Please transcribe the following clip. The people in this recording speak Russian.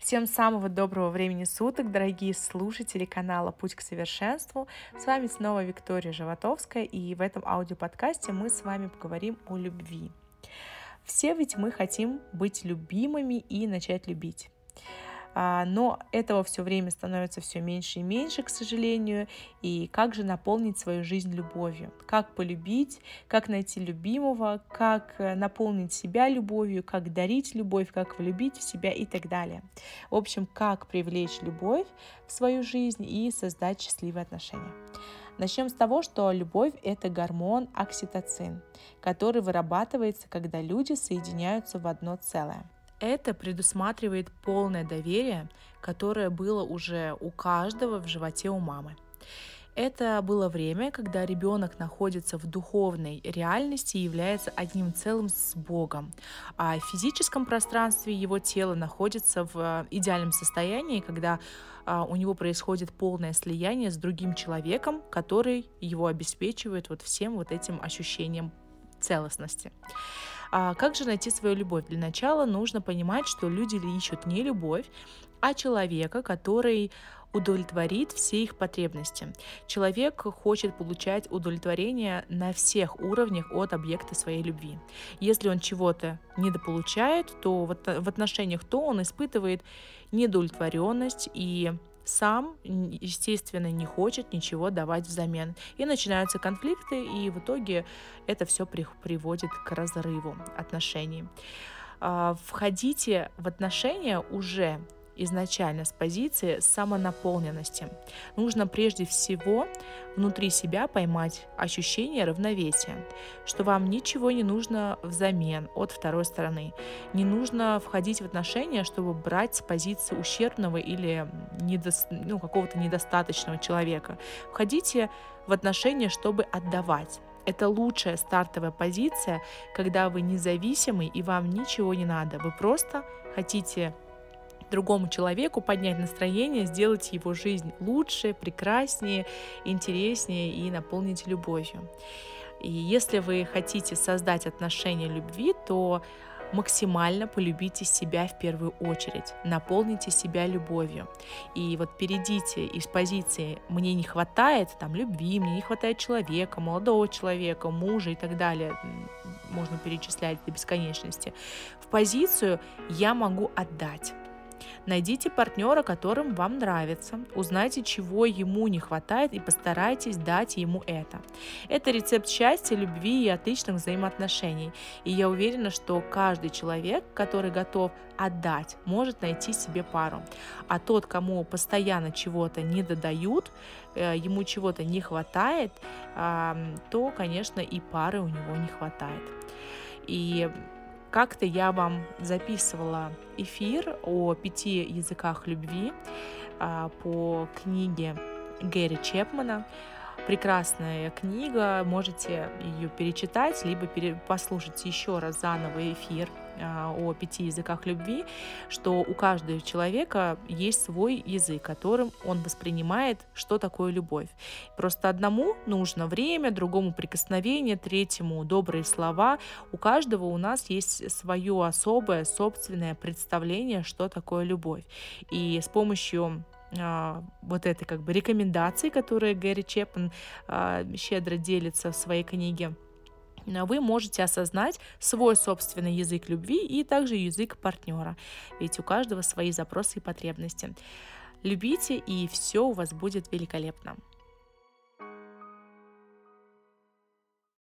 Всем самого доброго времени суток, дорогие слушатели канала «Путь к совершенству». С вами снова Виктория Животовская, и в этом аудиоподкасте мы с вами поговорим о любви. Все ведь мы хотим быть любимыми и начать любить. А, но этого все время становится все меньше и меньше, к сожалению. И как же наполнить свою жизнь любовью? Как полюбить, как найти любимого, как э, наполнить себя любовью, как дарить любовь, как влюбить в себя и так далее. В общем, как привлечь любовь в свою жизнь и создать счастливые отношения. Начнем с того, что любовь – это гормон окситоцин, который вырабатывается, когда люди соединяются в одно целое – это предусматривает полное доверие, которое было уже у каждого в животе у мамы. Это было время, когда ребенок находится в духовной реальности и является одним целым с Богом, а в физическом пространстве его тело находится в э, идеальном состоянии, когда а, у него происходит полное слияние с другим человеком, который его обеспечивает вот всем вот этим ощущением целостности. А как же найти свою любовь? Для начала нужно понимать, что люди ищут не любовь, а человека, который удовлетворит все их потребности. Человек хочет получать удовлетворение на всех уровнях от объекта своей любви. Если он чего-то недополучает, то в отношениях то он испытывает недовлетворенность и сам, естественно, не хочет ничего давать взамен. И начинаются конфликты, и в итоге это все приводит к разрыву отношений. А, входите в отношения уже изначально с позиции самонаполненности. Нужно прежде всего внутри себя поймать ощущение равновесия, что вам ничего не нужно взамен от второй стороны. Не нужно входить в отношения, чтобы брать с позиции ущербного или недо... ну, какого-то недостаточного человека. Входите в отношения, чтобы отдавать. Это лучшая стартовая позиция, когда вы независимы и вам ничего не надо. Вы просто хотите другому человеку поднять настроение, сделать его жизнь лучше, прекраснее, интереснее и наполнить любовью. И если вы хотите создать отношения любви, то максимально полюбите себя в первую очередь, наполните себя любовью. И вот перейдите из позиции «мне не хватает там любви, мне не хватает человека, молодого человека, мужа и так далее», можно перечислять до бесконечности, в позицию «я могу отдать». Найдите партнера, которым вам нравится, узнайте, чего ему не хватает и постарайтесь дать ему это. Это рецепт счастья, любви и отличных взаимоотношений. И я уверена, что каждый человек, который готов отдать, может найти себе пару. А тот, кому постоянно чего-то не додают, э, ему чего-то не хватает, то, конечно, и пары у него не хватает. И как-то я вам записывала эфир о пяти языках любви а, по книге Гэри Чепмана. Прекрасная книга, можете ее перечитать, либо послушать еще раз заново эфир о пяти языках любви, что у каждого человека есть свой язык, которым он воспринимает, что такое любовь. Просто одному нужно время, другому прикосновение, третьему добрые слова. У каждого у нас есть свое особое, собственное представление, что такое любовь. И с помощью а, вот этой как бы рекомендации, которые Гэри Чепман а, щедро делится в своей книге, вы можете осознать свой собственный язык любви и также язык партнера. Ведь у каждого свои запросы и потребности. Любите, и все у вас будет великолепно.